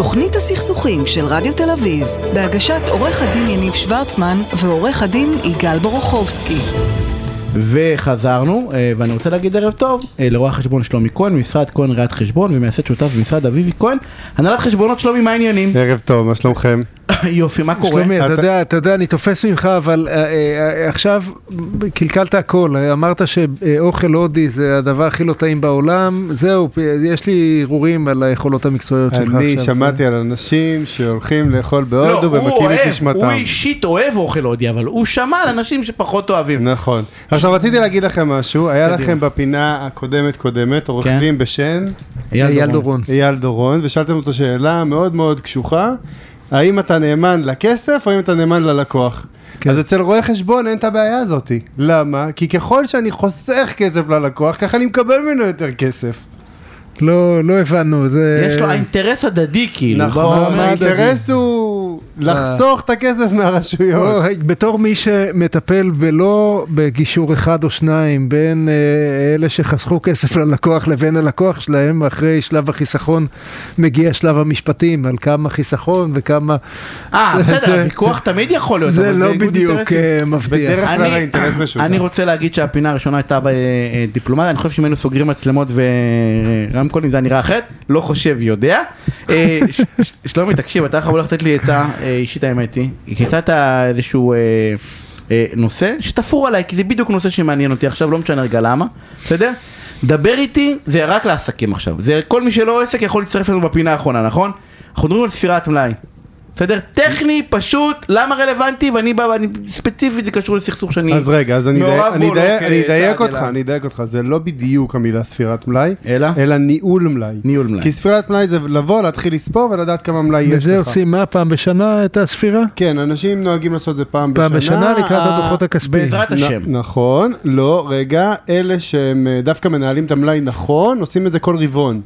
תוכנית הסכסוכים של רדיו תל אביב, בהגשת עורך הדין יניב שוורצמן ועורך הדין יגאל בורוכובסקי. וחזרנו, אה, ואני רוצה להגיד ערב טוב אה, לרואה החשבון שלומי כהן, משרד כהן ראיית חשבון ומייסד שותף במשרד אביבי כהן, הנהלת חשבונות שלומי, מה העניינים? ערב טוב, מה שלומכם? יופי, מה קורה? שלומי, אתה יודע, אתה יודע, אני תופס ממך, אבל אה, עכשיו קלקלת הכל. אמרת שאוכל הודי זה הדבר הכי לא טעים בעולם, זהו, יש לי הרהורים על היכולות המקצועיות שלך אני עכשיו. שמעתי על אנשים שהולכים לאכול לא, בהודו הוא ומכים את נשמתם. הוא אישית אוהב אוכל הודי, אבל הוא שמע על אנשים שפחות אוהבים. נכון. עכשיו רציתי להגיד לכם משהו, היה. לכם בפינה הקודמת קודמת, עורך כן. דין בשן, אייל דורון. אייל דורון, ושאלתם אותו שאלה מאוד מאוד קשוחה, האם אתה נאמן לכסף או האם אתה נאמן ללקוח? כן. אז אצל רואה חשבון אין את הבעיה הזאת. למה? כי ככל שאני חוסך כסף ללקוח, ככה אני מקבל ממנו יותר כסף. לא, לא הבנו, זה... יש לו האינטרס הדדי כאילו. נכון, האינטרס הוא לחסוך את הכסף מהרשויות. בתור מי שמטפל ולא בגישור אחד או שניים בין אה, אלה שחסכו כסף ללקוח לבין הלקוח שלהם, אחרי שלב החיסכון מגיע שלב המשפטים על כמה חיסכון וכמה... אה, בסדר, הוויכוח תמיד יכול להיות, זה לא בדיוק. אה, מבטיח. בדרך כלל אני- האינטרס משותף. אני רוצה להגיד שהפינה הראשונה הייתה בדיפלומטיה, אני חושב שאם היינו סוגרים מצלמות ורמקולים זה היה נראה אחרת, לא חושב, יודע. אה, שלומי, תקשיב, אתה יכול לתת לי עצה אה, אישית האמת היא, כי הצעת איזשהו אה, נושא שתפור עליי, כי זה בדיוק נושא שמעניין אותי עכשיו, לא משנה רגע למה, בסדר? דבר איתי, זה רק לעסקים עכשיו, זה כל מי שלא עסק יכול להצטרף אלינו בפינה האחרונה, נכון? אנחנו מדברים על ספירת מלאי. בסדר? טכני, פשוט, למה רלוונטי, ואני בא, ואני ספציפית, זה קשור לסכסוך שאני אז רגע, אז אני מעורב אדייק- בו, לא אני אדייק אותך, אליו. אני אדייק אותך, זה לא בדיוק המילה ספירת מלאי, אלא? אלא ניהול מלאי. ניהול מלאי. כי ספירת מלאי זה לבוא, להתחיל לספור ולדעת כמה מלאי יש וזה לך. עושים מה, פעם בשנה את הספירה? כן, אנשים נוהגים לעשות את זה פעם בשנה. פעם בשנה לקראת הדוחות הכספיים. בעזרת השם. נכון, לא, רגע, אלה שהם אה, דווקא מנהלים את המלאי נכון, עושים את זה כל רבעון.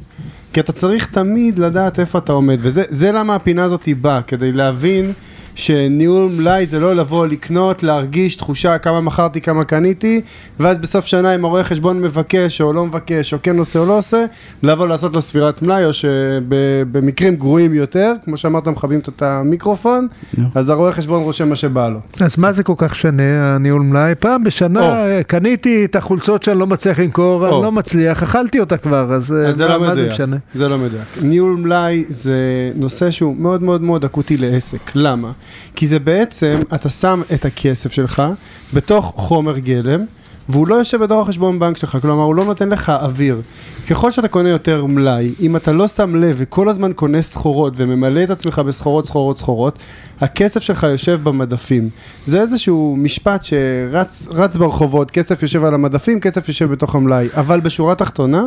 כי אתה צריך תמיד לדעת איפה אתה עומד, וזה זה למה הפינה הזאת היא באה, כדי להבין שניהול מלאי זה לא לבוא לקנות, להרגיש תחושה כמה מכרתי, כמה קניתי, ואז בסוף שנה אם הרואה חשבון מבקש או לא מבקש, או כן עושה או לא עושה, לבוא לעשות לו ספירת מלאי, או שבמקרים גרועים יותר, כמו שאמרת, מכבים את המיקרופון, אז הרואה חשבון רושם מה שבא לו. אז מה זה כל כך שונה, הניהול מלאי? פעם בשנה. אה, קניתי את החולצות שאני לא מצליח למכור, או. אני לא מצליח, אכלתי אותה כבר, אז אז מה- לא מה זה משנה? זה לא מדויק. ניהול מלאי זה נושא שהוא מאוד מאוד מאוד אקוטי לעסק. למה? כי זה בעצם, אתה שם את הכסף שלך בתוך חומר גלם, והוא לא יושב בתוך החשבון בנק שלך, כלומר הוא לא נותן לך אוויר. ככל שאתה קונה יותר מלאי, אם אתה לא שם לב וכל הזמן קונה סחורות וממלא את עצמך בסחורות, סחורות, סחורות, הכסף שלך יושב במדפים. זה איזשהו משפט שרץ רץ ברחובות, כסף יושב על המדפים, כסף יושב בתוך המלאי, אבל בשורה תחתונה,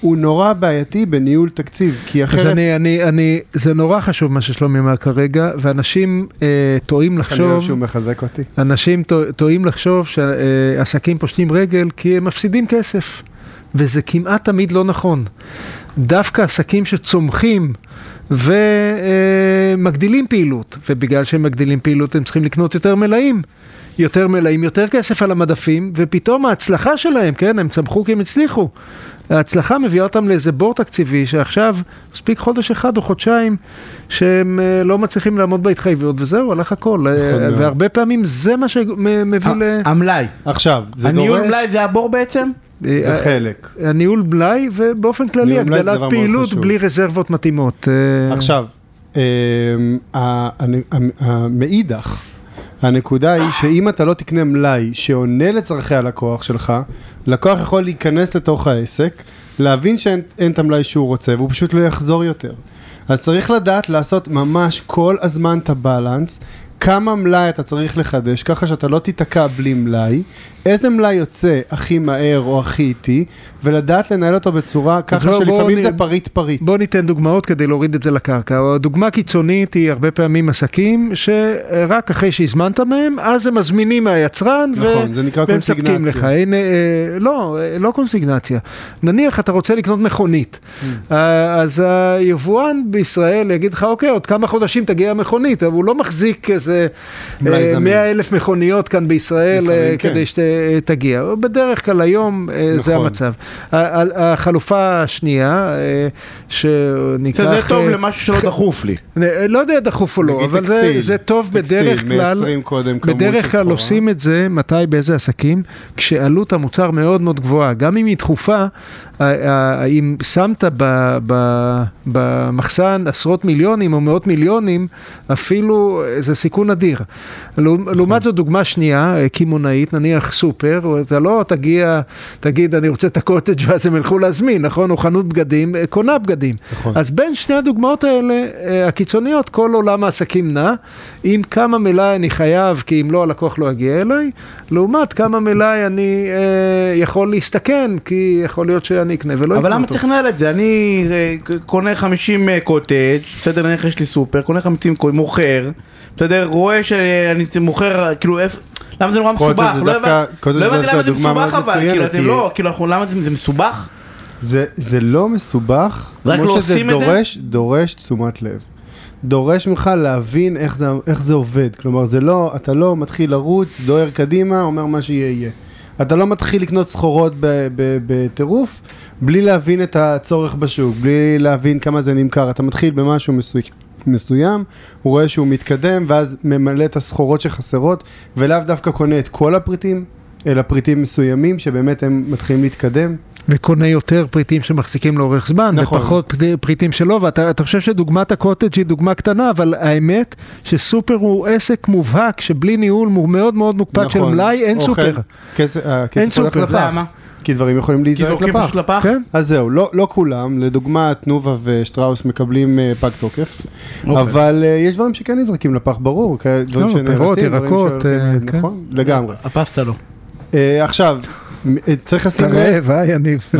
הוא נורא בעייתי בניהול תקציב, כי אז אחרת... אני, אני, אני, זה נורא חשוב מה ששלומי אמר כרגע, ואנשים אה, טועים אני אוהב לחשוב, שהוא מחזק אותי. אנשים טוע- טועים לחשוב שעסקים פושטים רגל כי הם מפסידים כסף, וזה כמעט תמיד לא נכון. דווקא עסקים שצומחים ומגדילים פעילות, ובגלל שהם מגדילים פעילות הם צריכים לקנות יותר מלאים. יותר מלאים, יותר כסף על המדפים, ופתאום ההצלחה שלהם, כן, הם צמחו כי הם הצליחו. ההצלחה מביאה אותם לאיזה בור תקציבי שעכשיו מספיק חודש אחד או חודשיים שהם אה, לא מצליחים לעמוד בהתחייבויות וזהו, הלך הכל. אה, מאוד. והרבה פעמים זה מה שמביא ל... המלאי. עכשיו, זה הניהול דורש... מלאי זה הבור בעצם? אה, זה חלק. הניהול מלאי ובאופן כללי הגדלת פעילות. בלי רזרבות מתאימות. עכשיו, אמ, ה- ה- ה- מאידך, הנקודה היא שאם אתה לא תקנה מלאי שעונה לצרכי הלקוח שלך, לקוח יכול להיכנס לתוך העסק, להבין שאין אין את המלאי שהוא רוצה, והוא פשוט לא יחזור יותר. אז צריך לדעת לעשות ממש כל הזמן את הבלנס, כמה מלאי אתה צריך לחדש, ככה שאתה לא תיתקע בלי מלאי, איזה מלאי יוצא הכי מהר או הכי איטי, ולדעת לנהל אותו בצורה ככה בואו שלפעמים זה פריט פריט. בואו ניתן דוגמאות כדי להוריד את זה לקרקע. דוגמה קיצונית היא הרבה פעמים עסקים שרק אחרי שהזמנת מהם, אז הם מזמינים מהיצרן נכון, זה נקרא קונסיגנציה. לך. הנה, אה, לא, אה, לא קונסיגנציה. נניח אתה רוצה לקנות מכונית, Mm. אה, אז היבואן בישראל יגיד לך, אוקיי, עוד כמה חודשים תגיע המכונית, אבל הוא לא מחזיק איזה איזה מלאי אה, זמין. 100 אלף מכוניות כאן בישראל לפעמים אה, שתגיע. בדרך כלל היום אה, זה נכון. המצב. ה- ה- החלופה השנייה, אה, שניקח... זה טוב אה, למשהו שלא דחוף לי. לא יודע דחוף או לא, אבל זה, טקסטיל. זה טוב טקסטיל, בדרך כלל, מייצרים קודם כמות בדרך כלל. עושים את זה, מתי, באיזה עסקים? כשעלות המוצר מאוד מאוד גבוהה, גם אם היא דחופה, אם שמת במחסן עשרות מיליונים או מאות מיליונים, אפילו זה סיכון אדיר. לעומת נכון. זאת דוגמה שנייה, קמעונאית, נניח סופר, או אתה לא תגיע, תגיד אני רוצה את הקוטג' ואז הם ילכו להזמין, נכון? או חנות בגדים, אה, קונה בגדים. נכון. אז בין שני הדוגמאות האלה, אה, הקיצוניות, כל עולם העסקים נע, עם כמה מלאי אני חייב, כי אם לא הלקוח לא יגיע אליי, לעומת כמה מלאי אני אה, יכול להסתכן, כי יכול להיות שאני אקנה ולא אבל יקנו למה אותו. צריך לנהל את זה? אני אה, קונה 50 קוטג', בסדר, נניח יש לי סופר, קונה 50 קוטג', מוכר, בסדר, רואה שאני מוכר, כאילו. למה זה נורא מסובך? זה לא לא הבנתי דווקא למה זה מסובך אבל, כאילו אתם לא, כאילו אנחנו, למה זה מסובך? זה, לא מסובך, כמו לא שזה? דורש, דורש תשומת לב. דורש ממך להבין איך זה, איך זה עובד. כלומר, זה לא, אתה לא מתחיל לרוץ, דוהר קדימה, אומר מה שיהיה יהיה. אתה לא מתחיל לקנות סחורות בטירוף, בלי להבין את הצורך בשוק, בלי להבין כמה זה נמכר. אתה מתחיל במשהו מסוים. מסוים, הוא רואה שהוא מתקדם ואז ממלא את הסחורות שחסרות ולאו דווקא קונה את כל הפריטים, אלא פריטים מסוימים שבאמת הם מתחילים להתקדם. וקונה יותר פריטים שמחזיקים לאורך זמן, נכון. ופחות פריט- פריטים שלא, ואתה אתה חושב שדוגמת הקוטג' היא דוגמה קטנה, אבל האמת שסופר הוא עסק מובהק, שבלי ניהול הוא מאוד מאוד מוקפד של מלאי, אין נכון. אוכל, סופר. כסף, הכסף אין סופר. למה? כי דברים יכולים כי להיזרק זורקים לפח. פשוט לפח? כן? אז זהו, לא, לא כולם, לדוגמה תנובה ושטראוס מקבלים אה, פג תוקף, אוקיי. אבל אה, יש דברים שכן נזרקים לפח, ברור, כאלה דברים לא, שנהרסים, פירות, דברים ירקות, אה, כן. נכון, לגמרי. הפסטה לא. אה, עכשיו, צריך לשים לב, רעב, אה, יניב?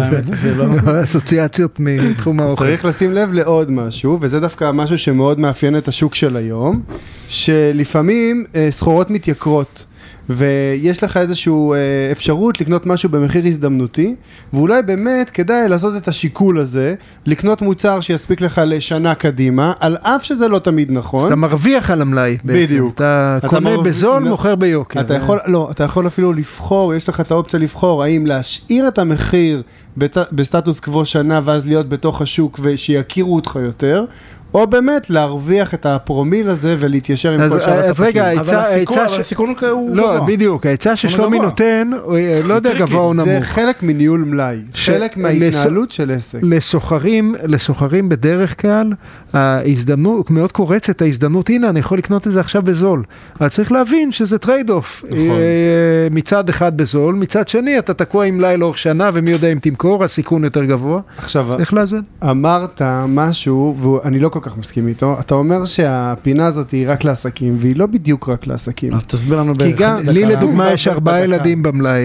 אסוציאציות מתחום האוכל. צריך לשים לב לעוד משהו, וזה דווקא משהו שמאוד מאפיין את השוק של היום, שלפעמים סחורות מתייקרות. ויש לך איזושהי אה, אפשרות לקנות משהו במחיר הזדמנותי, ואולי באמת כדאי לעשות את השיקול הזה, לקנות מוצר שיספיק לך לשנה קדימה, על אף שזה לא תמיד נכון. אתה מרוויח על המלאי. בדיוק. אתה אתה קונה מרוויח- בזול, לא. מוכר ביוקר. אתה יכול, לא, אתה יכול אפילו לבחור, יש לך את האופציה לבחור האם להשאיר את המחיר בת, בסטטוס קוו שנה ואז להיות בתוך השוק ושיכירו אותך יותר, או באמת להרוויח את הפרומיל הזה ולהתיישר עם אז- כל שאר אז הספקים. רגע, אבל העצה- הסיכון- הוא לא, גבוה. בדיוק, העצה ששלומי. נותן, אה, לא יודע גבוה או זה נמוך. חלק מניהול מלאי, חלק מההתנהלות של עסק. לסוחרים, לסוחרים בדרך כלל, ההזדמנות, מאוד קורצת ההזדמנות, הנה אני יכול לקנות את זה עכשיו בזול. אבל צריך להבין שזה trade off. נכון. אה, מצד אחד בזול, מצד שני אתה תקוע עם מלאי לאורך שנה ומי יודע אם תמכור, הסיכון יותר גבוה. עכשיו. אמרת משהו, ואני לא כל כך מסכים איתו, אתה אומר שהפינה הזאת היא רק לעסקים, והיא לא בדיוק רק לעסקים. אז תסביר לנו כי גם- לי. לדוגמה יש. ארבעה ילדים במלאי,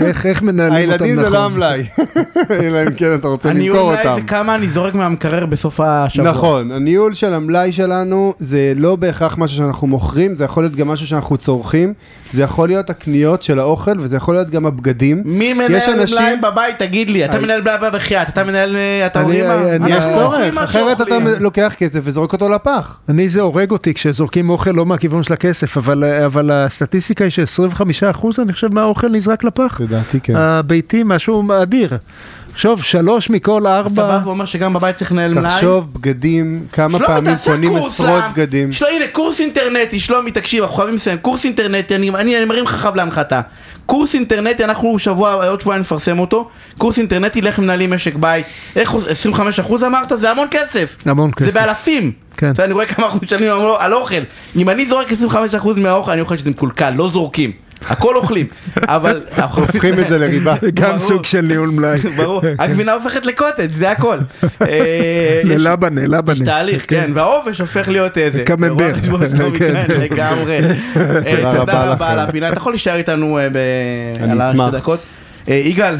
אה, איך- מנהלים אותם נכון? הילדים זה לא המלאי, אלא אם כן אתה רוצה הניהול למכור אותם. זה כמה אני זורק מהמקרר בסוף השבוע. נכון, הניהול של המלאי שלנו זה לא בהכרח משהו שאנחנו מוכרים, זה יכול להיות גם משהו שאנחנו צורכים, זה יכול להיות הקניות של האוכל וזה יכול להיות גם הבגדים. מי מנהל מלאי בבית? תגיד לי. אתה מנהל מלאי בחייאת, אתה מנהל... אה, אתה אני- אומרים מה? יש צורך, אחרת אתה. לוקח כסף וזורק אותו לפח. אני זה הורג אותי כשזורקים אוכל לא מהכיוון של הכסף, אבל, אבל הסטטיסטיקה היא ש-25% אני חושב מהאוכל נזרק לפח. לדעתי כן. הביתי משהו אדיר. עכשיו, שלוש מכל אז אתה ארבע, בא ואומר שגם בבית צריך לנהל מלאי? תחשוב בגדים, כמה פעמים קונים עשרות. בגדים. שלומי, הנה, קורס אינטרנטי, שלומי, תקשיב, אנחנו חייבים לסיים. קורס אינטרנטי, אני, אני, אני מרים לך חב להנחתה. קורס אינטרנטי, אנחנו שבוע, עוד שבועיים נפרסם אותו. קורס אינטרנטי, לך מנהלים משק בית. איך, 25% אמרת? זה המון כסף. המון זה כסף. באלפים. כן. אני רואה כמה אנחנו משלמים על אוכל. אם אני זורק 25% מהאוכל, אני אוכל שזה מקולקל, לא זורקים. הכל אוכלים. אבל... אנחנו הופכים את זה לריבה. גם. סוג של ניהול מלאי. ברור, הגבינה הופכת לקוטג', זה הכל. אה, יש- ללבנה, יש לבנה. תהליך, כן, והעובש הופך להיות איזה. שלומי, כן. כן, לגמרי. אה, תודה רבה. על הפינה, אתה יכול להישאר איתנו אה, ב- אני על אשמח. השתי דקות. אה, יגאל,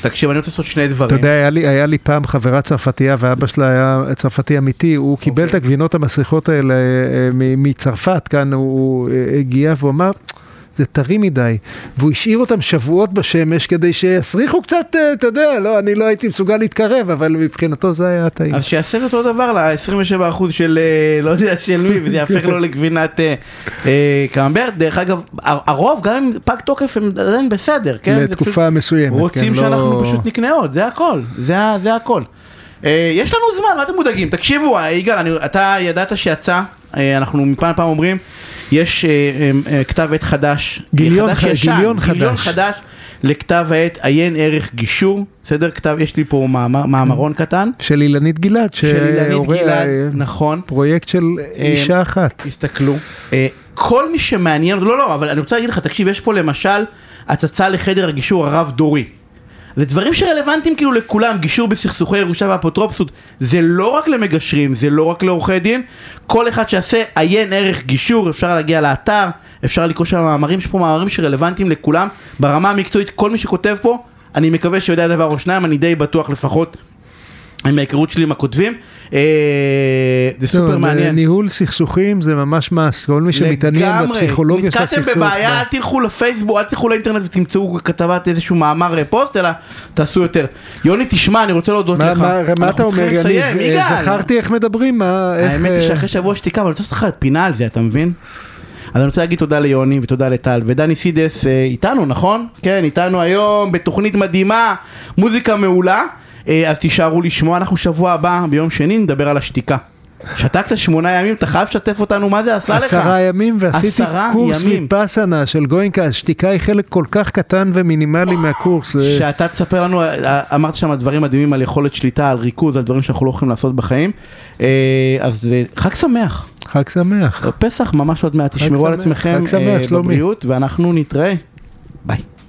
תקשיב, אני רוצה לעשות שני אתה דברים. יודע, היה לי, היה לי פעם חברה צרפתייה, ואבא שלה היה צרפתי אמיתי, הוא קיבל את הגבינות המסריחות האלה אה, מצרפת, כאן הוא אה, הגיע והוא אמר, זה טרי מדי, והוא השאיר אותם שבועות בשמש כדי שיסריחו קצת, אה, אתה יודע, לא, אני לא הייתי מסוגל להתקרב, אבל מבחינתו זה היה טעים. אז שיעשה את אותו דבר ל-27% של אה, לא יודע של מי, וזה יהפך לו לגבינת אה, אה, קמבר. דרך אגב, הרוב, גם אם פג תוקף, הם עדיין בסדר, כן? לתקופה מסוימת, רוצים כן, שאנחנו לא- פשוט נקנה עוד, זה הכל, זה, הכל. יש לנו זמן, מה אתם מודאגים? תקשיבו, יגאל, אתה ידעת שיצא, אנחנו מפעם לפעם אומרים, יש אה, אה, אה, כתב עת חדש, גיליון חדש ח- ישן, גיליון גיליון חדש. חדש לכתב העת עיין ערך גישור, בסדר? כתב, יש לי פה מאמר, מאמרון קטן, של אילנית גלעד, שהורה- אה, נכון. פרויקט של אישה אחת. תסתכלו. אה, כל מי שמעניין, לא, לא, אבל אני רוצה להגיד לך, תקשיב, יש פה למשל הצצה לחדר הגישור הרב דורי. זה דברים שרלוונטיים כאילו לכולם, גישור בסכסוכי ירושה ואפוטרופסות, זה לא רק למגשרים, זה לא רק לעורכי דין, כל אחד שיעשה עיין ערך גישור, אפשר להגיע לאתר, אפשר לקרוא שם מאמרים, יש פה מאמרים שרלוונטיים לכולם, ברמה המקצועית, כל מי שכותב פה, אני מקווה שיודע דבר או שניים, אני די בטוח לפחות עם ההיכרות שלי עם הכותבים, זה סופר לא, מעניין. ניהול סכסוכים זה ממש מס, כל מי שמתעניין. בפסיכולוגיה של נתקעתם הסכסוך. בבעיה, מה- אל תלכו לפייסבוק, אל תלכו לאינטרנט ותמצאו כתבת איזשהו מאמר אה, פוסט, אלא תעשו יותר. יוני, תשמע, אני רוצה להודות לך. מה אתה אומר, יניב? אה. זכרתי איך מדברים. האמת היא אה, שאחרי שבוע שתיקה, אבל אני רוצה לעשות לך פינה על זה, אתה מבין? אז אני רוצה להגיד תודה ליוני ותודה לטל ודני סידס אה, איתנו נכון? כן איתנו היום בתוכנית מדהימה מוזיקה מעולה אה, אז תישארו לשמוע אנחנו שבוע הבא ביום שני נדבר על השתיקה. שתקת שמונה ימים אתה חייב לשתף אותנו מה זה עשה לך? עשרה ימים ועשיתי עשרה קורס. ויפאסנה של גוינקה, השתיקה היא חלק כל כך קטן ומינימלי מהקורס. שאתה תספר לנו, אה, אמרת שם דברים מדהימים על יכולת שליטה, על ריכוז, על דברים שאנחנו לא יכולים לעשות בחיים. אה, אז אה, חג שמח. חג שמח. פסח ממש עוד מעט, תשמרו על עצמכם חג שמח, אה, שלומי. בבריאות, ואנחנו נתראה. ביי.